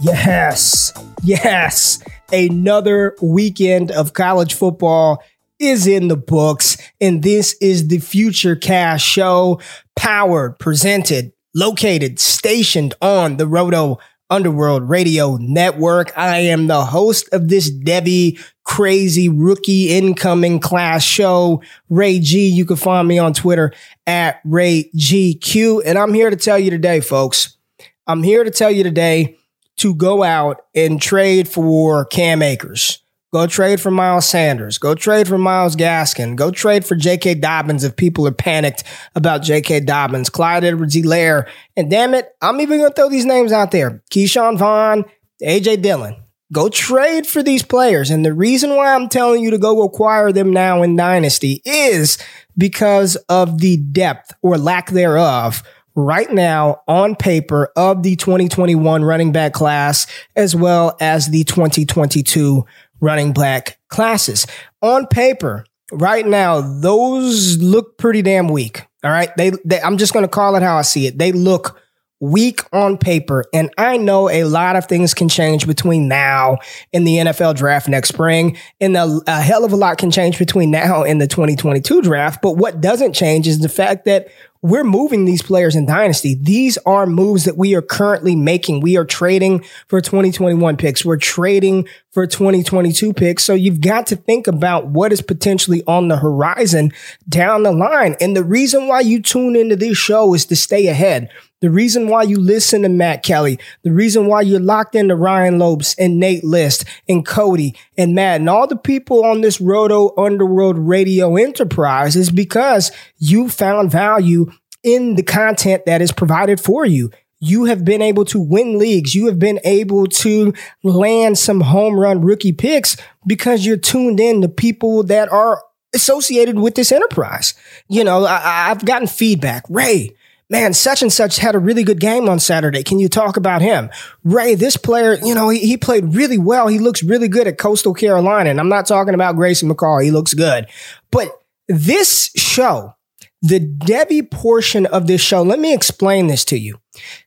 Yes, yes. Another weekend of college football is in the books, and this is the Future Cast Show, powered, presented, located, stationed on the Roto Underworld Radio Network. I am the host of this Devy crazy rookie incoming class show, Ray G. You can find me on Twitter at Ray GQ, and I'm here to tell you today, folks. I'm here to tell you today to go out and trade for Cam Akers. Go trade for Miles Sanders. Go trade for Myles Gaskin. Go trade for J.K. Dobbins if people are panicked about J.K. Dobbins, Clyde Edwards-Helaire. And damn it, I'm even going to throw these names out there. Ke'Shawn Vaughn, A.J. Dillon. Go trade for these players. And the reason why I'm telling you to go acquire them now in Dynasty is because of the depth or lack thereof right now on paper of the 2021 running back class as well as the 2022 running back classes. On paper, right now, those look pretty damn weak. All right. They, they I'm just going to call it how I see it. They look weak on paper. And I know a lot of things can change between now and the NFL draft next spring. And a, a, hell of a lot can change between now and the 2022 draft. But what doesn't change is the fact that we're moving these players in dynasty. These are moves that we are currently making. We are trading for 2021 picks. We're trading for 2022 picks. So you've got to think about what is potentially on the horizon down the line. And the reason why you tune into this show is to stay ahead. The reason why you listen to Matt Kelly, the reason why you're locked into Ryan Lopes and Nate List and Cody and Matt and all the people on this Roto Underworld Radio enterprise is because you found value in the content that is provided for you. You have been able to win leagues. You have been able to land some home run rookie picks because you're tuned in to people that are associated with this enterprise. You know, I, have gotten feedback. Ray, man, such and such had a really good game on Saturday. Can you talk about him? Ray, this player, you know, he, he played really well. He looks really good at Coastal Carolina. And I'm not talking about Grayson McCall. He looks good. But this show, the Devy portion of this show, let me explain this to you.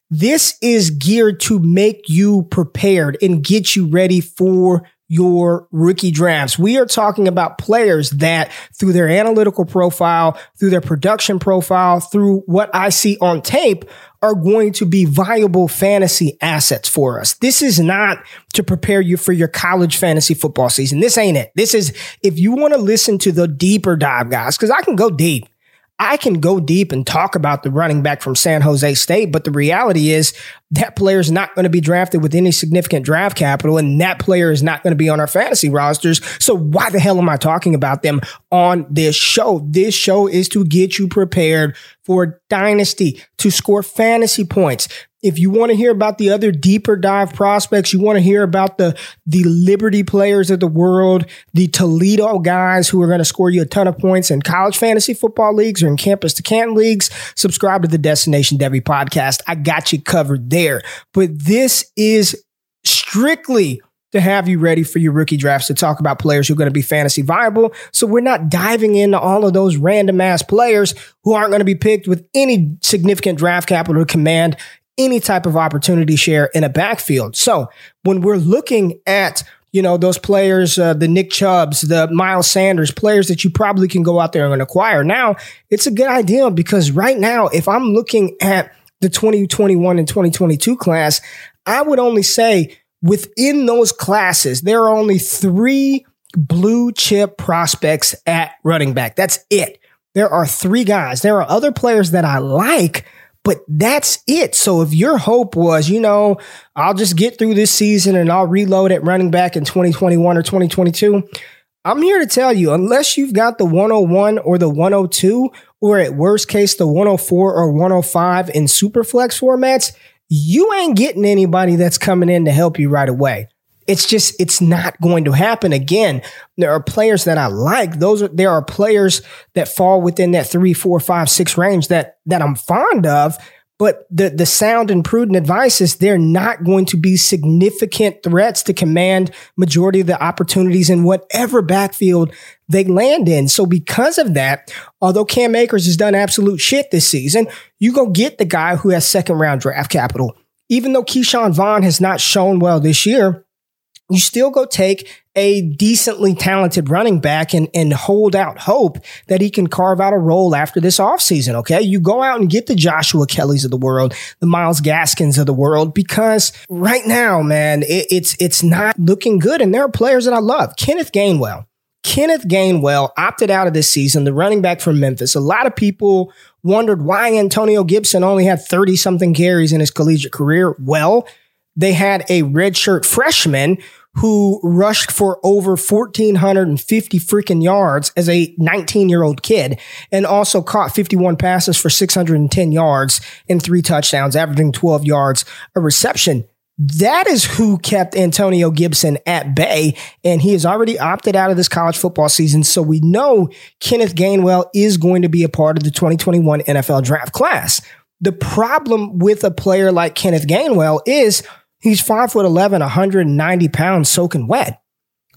This is geared to make you prepared and get you ready for your rookie drafts. We are talking about players that through their analytical profile, through their production profile, through what I see on tape are going to be viable fantasy assets for us. This is not to prepare you for your college fantasy football season. This ain't it. This is if you want to listen to the deeper dive guys, because I can go deep. I can go deep and talk about the running back from San Jose State, but the reality is that player is not going to be drafted with any significant draft capital, and that player is not going to be on our fantasy rosters. So why the hell am I talking about them on this show? This show is to get you prepared for dynasty, to score fantasy points. If you want to hear about the other deeper dive prospects, you want to hear about the the Liberty players of the world, the Toledo guys who are going to score you a ton of points in college fantasy football leagues or in campus to can leagues, subscribe to the Destination Devy podcast. I got you covered there. But this is strictly to have you ready for your rookie drafts to talk about players who are going to be fantasy viable. So we're not diving into all of those random ass players who aren't going to be picked with any significant draft capital to command any type of opportunity share in a backfield. So when we're looking at you know those players, uh, the Nick Chubbs, the Miles Sanders, players that you probably can go out there and acquire. Now it's a good idea because right now, if I'm looking at the 2021 and 2022 class, I would only say within those classes, there are only three blue chip prospects at running back. That's it. There are three guys. There are other players that I like, but that's it. So if your hope was, you know, I'll just get through this season and I'll reload at running back in 2021 or 2022, I'm here to tell you, unless you've got the 101 or the 102, or at worst case, the 104 or 105 in super flex formats, you ain't getting anybody that's coming in to help you right away. It's just it's not going to happen again. There are players that I like. Those are there are players that fall within that three, four, five, six range that that I'm fond of. But the, the sound and prudent advice is they're not going to be significant threats to command majority of the opportunities in whatever backfield they land in. So because of that, although Cam Akers has done absolute shit this season, you go get the guy who has second round draft capital. Even though Ke'Shawn Vaughn has not shown well this year, you still go take a decently talented running back and, and hold out hope that he can carve out a role after this offseason. Okay. You go out and get the Joshua Kellys of the world, the Myles Gaskins of the world, because right now, man, it, it's, it's not looking good. And there are players that I love. Kenneth Gainwell. Kenneth Gainwell opted out of this season, the running back from Memphis. A lot of people wondered why Antonio Gibson only had 30 something carries in his collegiate career. Well, they had a redshirt freshman who rushed for over 1,450 freaking yards as a 19 year old kid and also caught 51 passes for 610 yards and three touchdowns, averaging 12 yards a reception. That is who kept Antonio Gibson at bay, and he has already opted out of this college football season. So we know Kenneth Gainwell is going to be a part of the 2021 NFL draft class. The problem with a player like Kenneth Gainwell is He's five foot 11, 190 pounds soaking wet.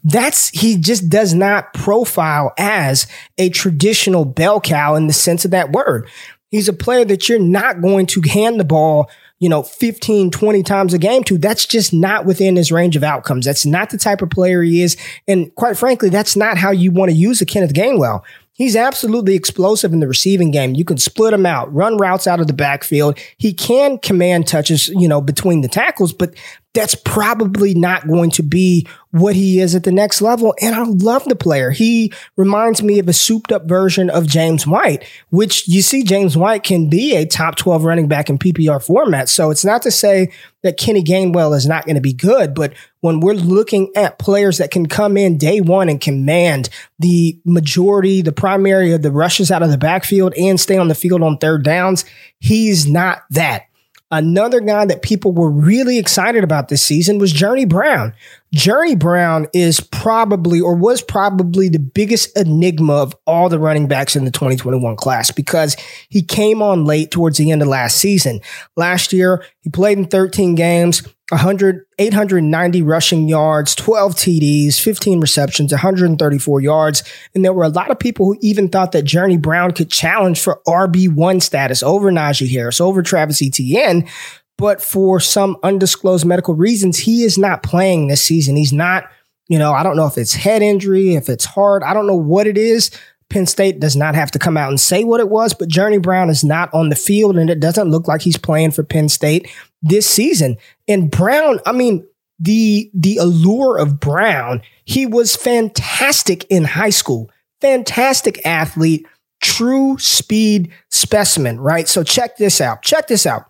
That's, he just does not profile as a traditional bell cow in the sense of that word. He's a player that you're not going to hand the ball, you know, 15, 20 times a game to. That's just not within his range of outcomes. That's not the type of player he is. And quite frankly, that's not how you want to use a Kenneth Gainwell. He's absolutely explosive in the receiving game. You can split him out, run routes out of the backfield. He can command touches, you know, between the tackles, but that's probably not going to be what he is at the next level. And I love the player. He reminds me of a souped up version of James White, which you see James White can be a top 12 running back in PPR format. So it's not to say that Kenny Gainwell is not going to be good, but when we're looking at players that can come in day one and command the majority, the primary of the rushes out of the backfield and stay on the field on third downs, he's not that. Another guy that people were really excited about this season was Journey Brown. Journey Brown is probably or was probably the biggest enigma of all the running backs in the 2021 class because he came on late towards the end of last season. Last year, he played in 13 games, 100, 890 rushing yards, 12 TDs, 15 receptions, 134 yards. And there were a lot of people who even thought that Journey Brown could challenge for RB1 status over Najee Harris, over Travis Etienne. But for some undisclosed medical reasons, he is not playing this season. He's not, you know, I don't know if it's head injury, if it's heart, I don't know what it is. Penn State does not have to come out and say what it was, but Journey Brown is not on the field and it doesn't look like he's playing for Penn State this season. And Brown, I mean, the the allure of Brown, he was fantastic in high school. Fantastic athlete, true speed specimen, right? So check this out. Check this out.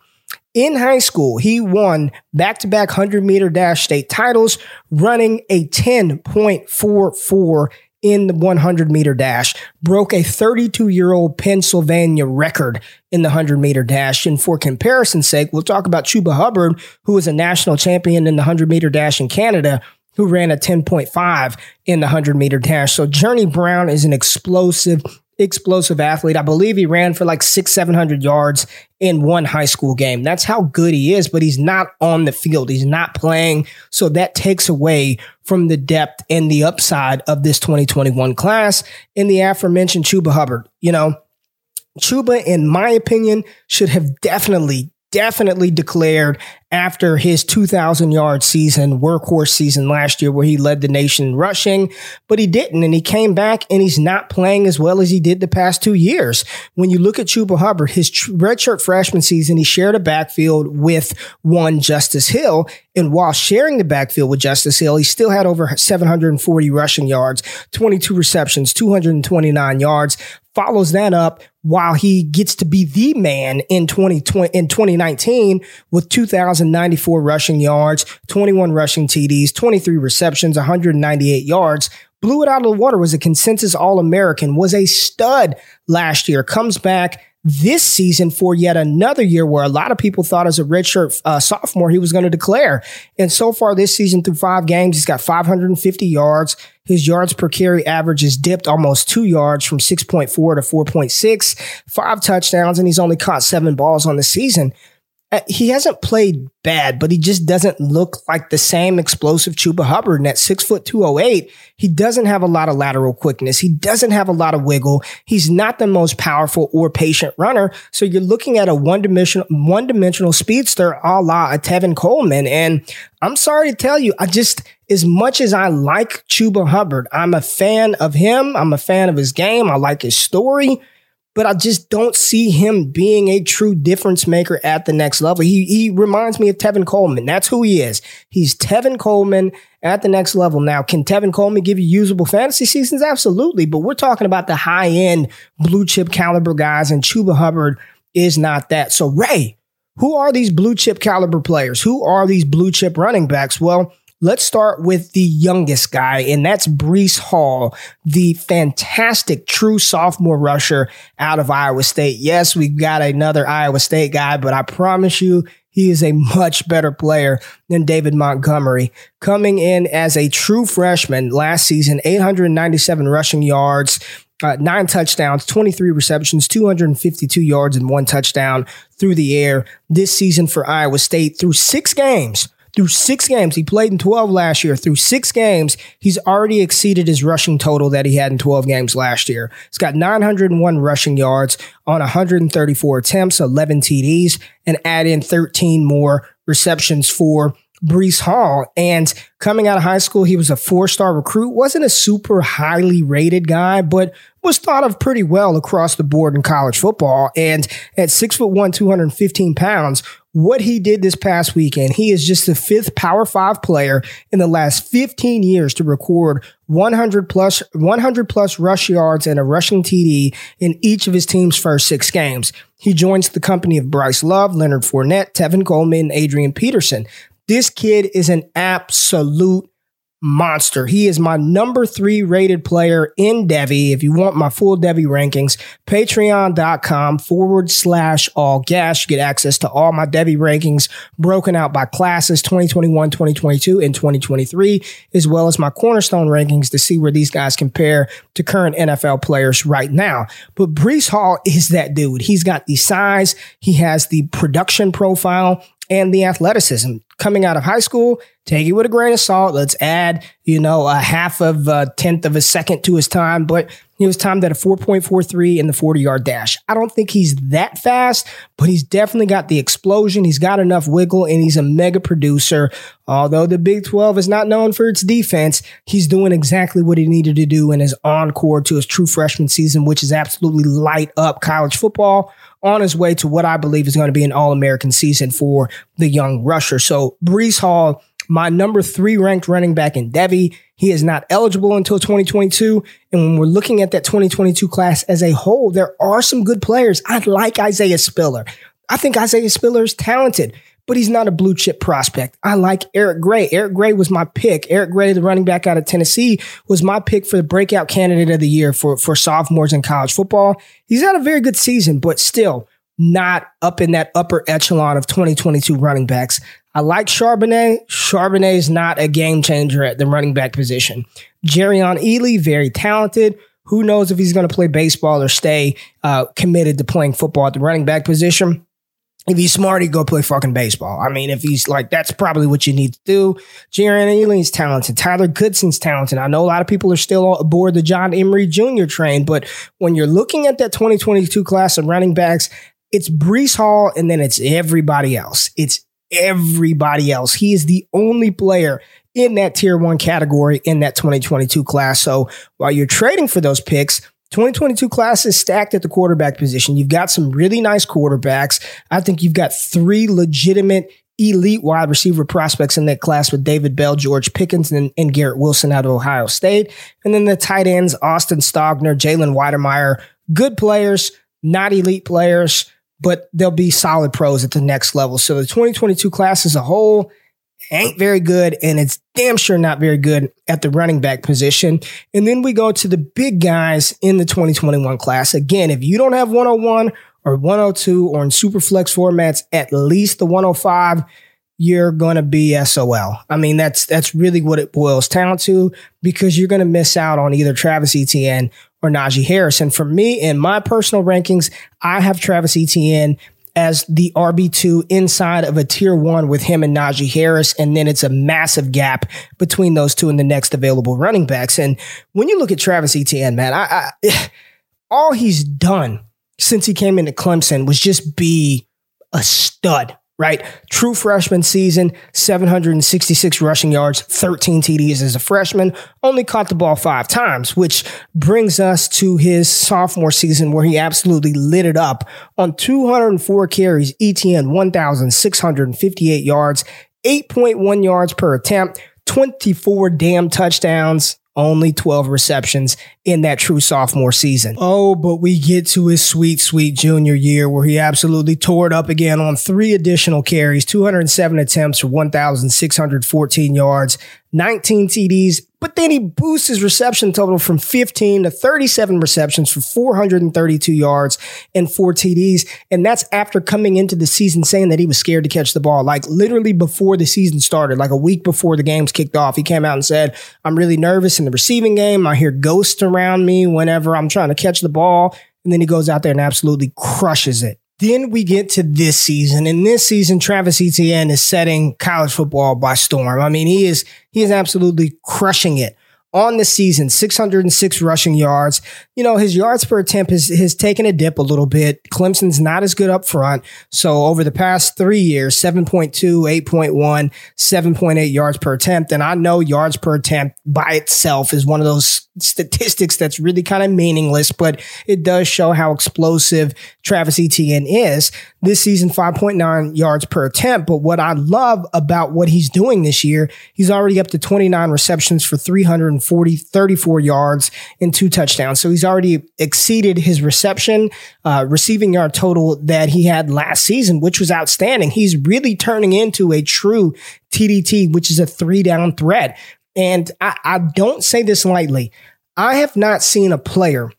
In high school, he won back to back 100 meter dash state titles, running a 10.44 in the 100 meter dash, broke a 32 year old Pennsylvania record in the 100 meter dash. And for comparison's sake, we'll talk about Chuba Hubbard, who was a national champion in the 100 meter dash in Canada, who ran a 10.5 in the 100 meter dash. So Journey Brown is an explosive explosive athlete. I believe he ran for like six, 700 yards in one high school game. That's how good he is, but he's not on the field. He's not playing. So that takes away from the depth and the upside of this 2021 class in the aforementioned Chuba Hubbard. You know, Chuba, in my opinion, should have definitely, definitely declared after his 2,000 yard season, workhorse season last year, where he led the nation rushing, but he didn't. And he came back and he's not playing as well as he did the past two years. When you look at Chuba Hubbard, his redshirt freshman season, he shared a backfield with one Justice Hill. And while sharing the backfield with Justice Hill, he still had over 740 rushing yards, 22 receptions, 229 yards, follows that up while he gets to be the man in 2020 in 2019 with 2094 rushing yards, 21 rushing TDs, 23 receptions, 198 yards. Blew it out of the water, was a consensus All American, was a stud last year, comes back this season for yet another year where a lot of people thought as a redshirt uh, sophomore he was going to declare. And so far this season through five games, he's got 550 yards. His yards per carry average has dipped almost two yards from 6.4 to 4.6, five touchdowns, and he's only caught seven balls on the season. Uh, he hasn't played bad, but he just doesn't look like the same explosive Chuba Hubbard. And at six foot two oh eight, he doesn't have a lot of lateral quickness. He doesn't have a lot of wiggle. He's not the most powerful or patient runner. So you're looking at a one dimensional one dimensional speedster a la a Tevin Coleman. And I'm sorry to tell you, I just as much as I like Chuba Hubbard, I'm a fan of him. I'm a fan of his game. I like his story but I just don't see him being a true difference maker at the next level. He he reminds me of Tevin Coleman. That's who he is. He's Tevin Coleman at the next level. Now, can Tevin Coleman give you usable fantasy seasons? Absolutely. But we're talking about the high end blue chip caliber guys, and Chuba Hubbard is not that. So, Ray, who are these blue chip caliber players? Who are these blue chip running backs? Well, Let's start with the youngest guy, and that's Breece Hall, the fantastic true sophomore rusher out of Iowa State. Yes, we've got another Iowa State guy, but I promise you, he is a much better player than David Montgomery. Coming in as a true freshman last season, 897 rushing yards, uh, nine touchdowns, 23 receptions, 252 yards, and one touchdown through the air this season for Iowa State through six games through six games, he played in 12 last year. Through six games, he's already exceeded his rushing total that he had in 12 games last year. He's got 901 rushing yards on 134 attempts, 11 TDs, and add in 13 more receptions for Breece Hall. And coming out of high school, he was a four star recruit, wasn't a super highly rated guy, but was thought of pretty well across the board in college football. And at six foot one, 215 pounds, what he did this past weekend. He is just the fifth Power Five player in the last 15 years to record 100 plus 100 plus rush yards and a rushing TD in each of his team's first six games. He joins the company of Bryce Love, Leonard Fournette, Tevin Coleman, and Adrian Peterson. This kid is an absolute monster. He is my number three rated player in Devy. If you want my full Devy rankings, patreon.com forward slash all gas. You get access to all my Devy rankings broken out by classes 2021, 2022, and 2023, as well as my cornerstone rankings to see where these guys compare to current NFL players right now. But Breece Hall is that dude. He's got the size. He has the production profile and the athleticism coming out of high school. Take it with a grain of salt. Let's add, you know, a half of a tenth of a second to his time, but he was timed at a 4.43 in the 40 yard dash. I don't think he's that fast, but he's definitely got the explosion. He's got enough wiggle and he's a mega producer. Although the Big 12 is not known for its defense, he's doing exactly what he needed to do in his encore to his true freshman season, which is absolutely light up college football on his way to what I believe is going to be an All American season for the young rusher. So, Breece Hall, my number three ranked running back in Devy, he is not eligible until 2022. And when we're looking at that 2022 class as a whole, there are some good players. I like Isaiah Spiller. I think Isaiah Spiller is talented but he's not a blue chip prospect. I like Eric Gray. Eric Gray was my pick. Eric Gray, the running back out of Tennessee, was my pick for the breakout candidate of the year for, for sophomores in college football. He's had a very good season, but still not up in that upper echelon of 2022 running backs. I like Charbonnet. Charbonnet is not a game changer at the running back position. Jerrion Ealy, very talented. Who knows if he's going to play baseball or stay uh, committed to playing football at the running back position? if he's smart, he'd go play fucking baseball. I mean, if he's like, that's probably what you need to do. Jerrion Ealy's talented. Tyler Goodson's talented. I know a lot of people are still aboard the John Emery Jr. train, but when you're looking at that 2022 class of running backs, it's Breece Hall and then it's everybody else. It's everybody else. He is the only player in that tier one category in that 2022 class. So while you're trading for those picks, 2022 class is stacked at the quarterback position. You've got some really nice quarterbacks. I think you've got three legitimate elite wide receiver prospects in that class with David Bell, George Pickens, and, and Garrett Wilson out of Ohio State. And then the tight ends, Austin Stogner, Jalen Wydermyer, good players, not elite players, but they'll be solid pros at the next level. So the 2022 class as a whole ain't very good, and it's damn sure not very good at the running back position. And then we go to the big guys in the 2021 class. Again, if you don't have 101 or 102 or in super flex formats at least the 105, you're going to be SOL. I mean, that's that's really what it boils down to because you're going to miss out on either Travis Etienne or Najee Harris. And for me, in my personal rankings, I have Travis Etienne as the RB2 inside of a tier one with him and Najee Harris. And then it's a massive gap between those two and the next available running backs. And when you look at Travis Etienne, man, I, I all he's done since he came into Clemson was just be a stud right? True freshman season, 766 rushing yards, 13 TDs as a freshman, only caught the ball five times, which brings us to his sophomore season where he absolutely lit it up on 204 carries, Etienne 1,658 yards, 8.1 yards per attempt, 24 damn touchdowns, only 12 receptions in that true sophomore season. Oh, but we get to his sweet, sweet junior year where he absolutely tore it up again on three additional carries, 207 attempts for 1,614 yards, 19 TDs, but then he boosts his reception total from 15 to 37 receptions for 432 yards and four TDs. And that's after coming into the season saying that he was scared to catch the ball. Like literally before the season started, like a week before the games kicked off, he came out and said, I'm really nervous in the receiving game. I hear ghosts around me whenever I'm trying to catch the ball. And then he goes out there and absolutely crushes it. Then we get to this season, and this season, Travis Etienne is setting college football by storm. I mean, he is he is absolutely crushing it on the season, 606 rushing yards. You know, his yards per attempt has, has taken a dip a little bit. Clemson's not as good up front. So over the past three years, 7.2, 8.1, 7.8 yards per attempt. And I know yards per attempt by itself is one of those statistics that's really kind of meaningless, but it does show how explosive Travis Etienne is. This season, 5.9 yards per attempt. But what I love about what he's doing this year, he's already up to 29 receptions for 340, 34 yards and two touchdowns. So he's already exceeded his reception, uh, receiving yard total that he had last season, which was outstanding. He's really turning into a true TDT, which is a three down threat. And I, I don't say this lightly. I have not seen a player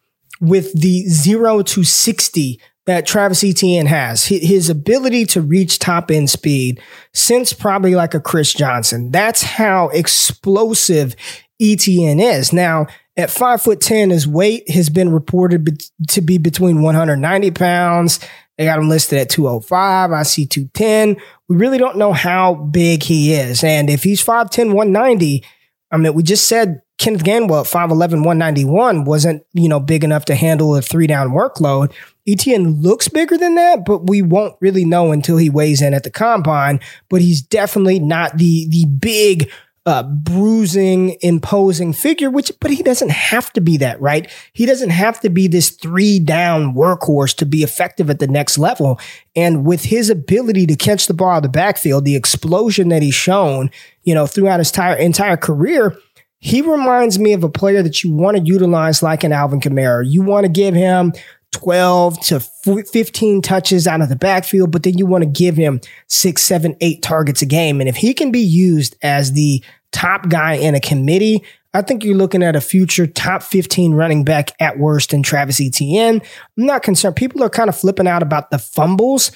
with the zero to 60 that Travis Etienne has. His ability to reach top end speed since probably like a Chris Johnson. That's how explosive Etienne is. Now, at five foot 10, his weight has been reported be- to be between 190 pounds. They got him listed at 205. I see 210. We really don't know how big he is. And if he's 5'10, 190, I mean, we just said Kenneth Gainwell at 5'11, 191 wasn't, you know, big enough to handle a three down workload. Etienne looks bigger than that, but we won't really know until he weighs in at the combine. But he's definitely not the the big uh, bruising, imposing figure, which, but he doesn't have to be that, right? He doesn't have to be this three down workhorse to be effective at the next level. And with his ability to catch the ball out of the backfield, the explosion that he's shown, you know, throughout his entire, entire career, he reminds me of a player that you want to utilize like an Alvin Kamara. You want to give him 12 to 15 touches out of the backfield, but then you want to give him six, seven, eight targets a game. And if he can be used as the top guy in a committee, I think you're looking at a future top 15 running back at worst in Travis Etienne. I'm not concerned. People are kind of flipping out about the fumbles.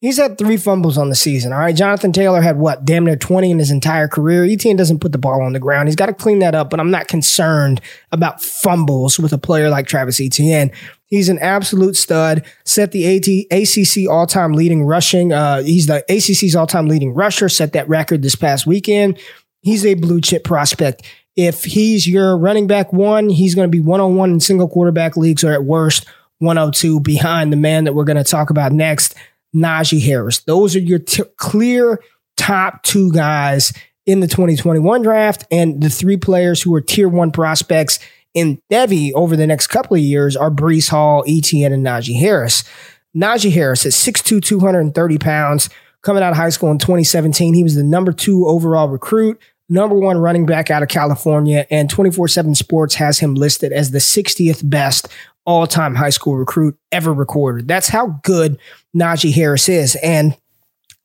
He's had three fumbles on the season. All right. Jonathan Taylor had what? Damn near 20 in his entire career. Etienne doesn't put the ball on the ground. He's got to clean that up, but I'm not concerned about fumbles with a player like Travis Etienne. He's an absolute stud. Set the AT, ACC all time leading rushing. Uh, he's the ACC's all time leading rusher. Set that record this past weekend. He's a blue chip prospect. If he's your running back one, he's going to be one on one in single quarterback leagues or at worst 102 behind the man that we're going to talk about next. Najee Harris. Those are your t- clear top two guys in the 2021 draft. And the three players who are tier one prospects in Devy over the next couple of years are Breece Hall, Etienne, and Najee Harris. Najee Harris at 6'2, 230 pounds, coming out of high school in 2017. He was the number two overall recruit, number one running back out of California, and 24 7 Sports has him listed as the 60th best all time high school recruit ever recorded. That's how good Najee Harris is. And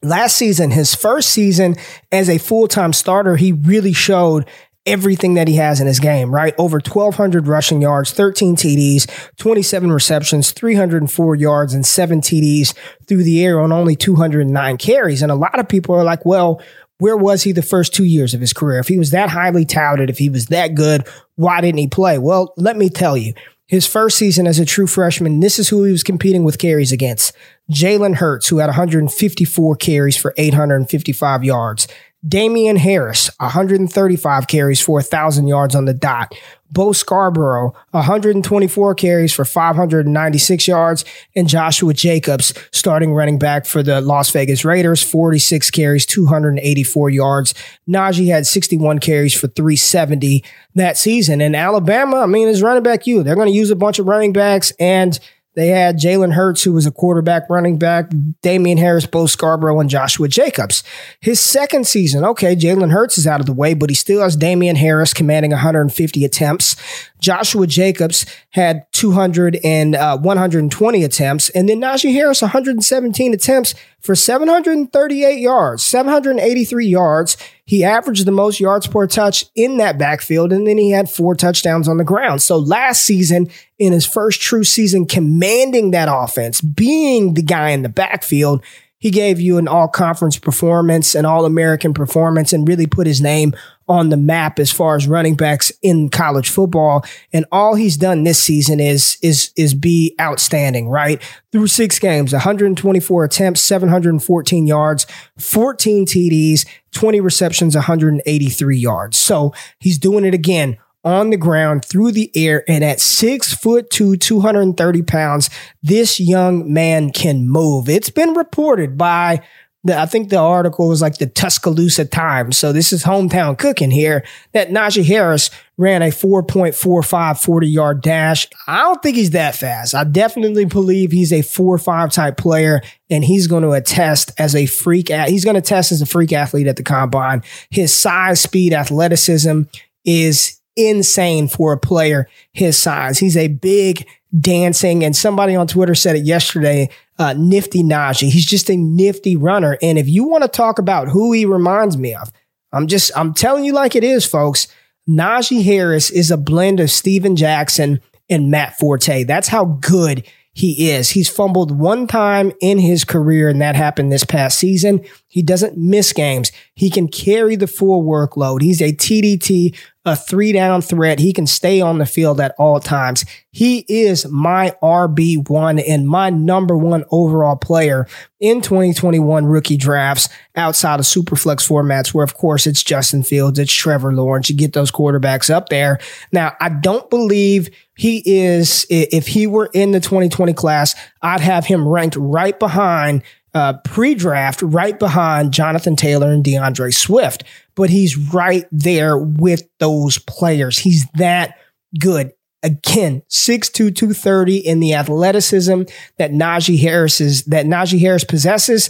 last season, his first season as a full time starter, he really showed everything that he has in his game, right? Over 1,200 rushing yards, 13 TDs, 27 receptions, 304 yards, and seven TDs through the air on only 209 carries. And a lot of people are like, well, where was he the first two years of his career? If he was that highly touted, if he was that good, why didn't he play? Well, let me tell you. His first season as a true freshman, this is who he was competing with carries against. Jalen Hurts, who had 154 carries for 855 yards. Damien Harris, 135 carries for 1,000 yards on the dot. Bo Scarborough, 124 carries for 596 yards. And Joshua Jacobs, starting running back for the Las Vegas Raiders, 46 carries, 284 yards. Najee had 61 carries for 370 that season. And Alabama, I mean, is running back you. They're going to use a bunch of running backs and they had Jalen Hurts, who was a quarterback running back, Damien Harris, Bo Scarborough, and Joshua Jacobs. His second season, okay, Jalen Hurts is out of the way, but he still has Damien Harris commanding 150 attempts. Joshua Jacobs had 200 and uh, 120 attempts, and then Najee Harris 117 attempts for 738 yards, 783 yards. He averaged the most yards per touch in that backfield, and then he had four touchdowns on the ground. So last season, in his first true season, commanding that offense, being the guy in the backfield, he gave you an all conference performance, an all American performance, and really put his name on the map as far as running backs in college football. And all he's done this season is is is be outstanding, right? Through six games, 124 attempts, 714 yards, 14 TDs, 20 receptions, 183 yards. So he's doing it again on the ground through the air and at six foot two 230 pounds this young man can move it's been reported by the, I think the article was like the Tuscaloosa Times. So this is hometown cooking here that Najee Harris ran a 4.45 40 yard dash. I don't think he's that fast. I definitely believe he's a four five type player and he's going to attest as a freak. He's going to test as a freak athlete at the combine. His size, speed, athleticism is insane for a player his size. He's a big dancing, and somebody on Twitter said it yesterday. Uh, nifty Najee. He's just a nifty runner. And if you want to talk about who he reminds me of, I'm just I'm telling you like it is, folks. Najee Harris is a blend of Steven Jackson and Matt Forte. That's how good he is. He's fumbled one time in his career, and that happened this past season. He doesn't miss games. He can carry the full workload. He's a TDT, a three down threat. He can stay on the field at all times. He is my RB1 and my number one overall player in 2021 rookie drafts outside of superflex formats, where of course it's Justin Fields, it's Trevor Lawrence. You get those quarterbacks up there. Now, I don't believe he is, if he were in the 2020 class, I'd have him ranked right behind uh, pre-draft right behind Jonathan Taylor and D'Andre Swift, but he's right there with those players. He's that good. Again, 6'2", 230 in the athleticism that Najee Harris is, that Najee Harris possesses.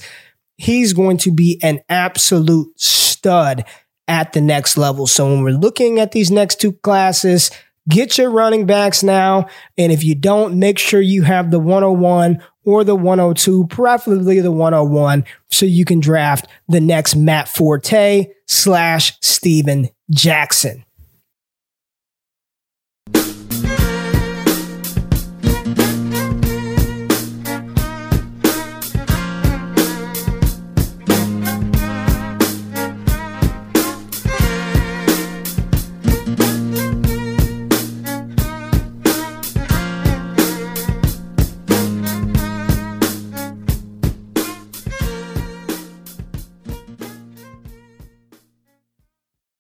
He's going to be an absolute stud at the next level. So when we're looking at these next two classes, Get your running backs now. And if you don't, make sure you have the 101 or the 102, preferably the 101, so you can draft the next Matt Forte slash Steven Jackson.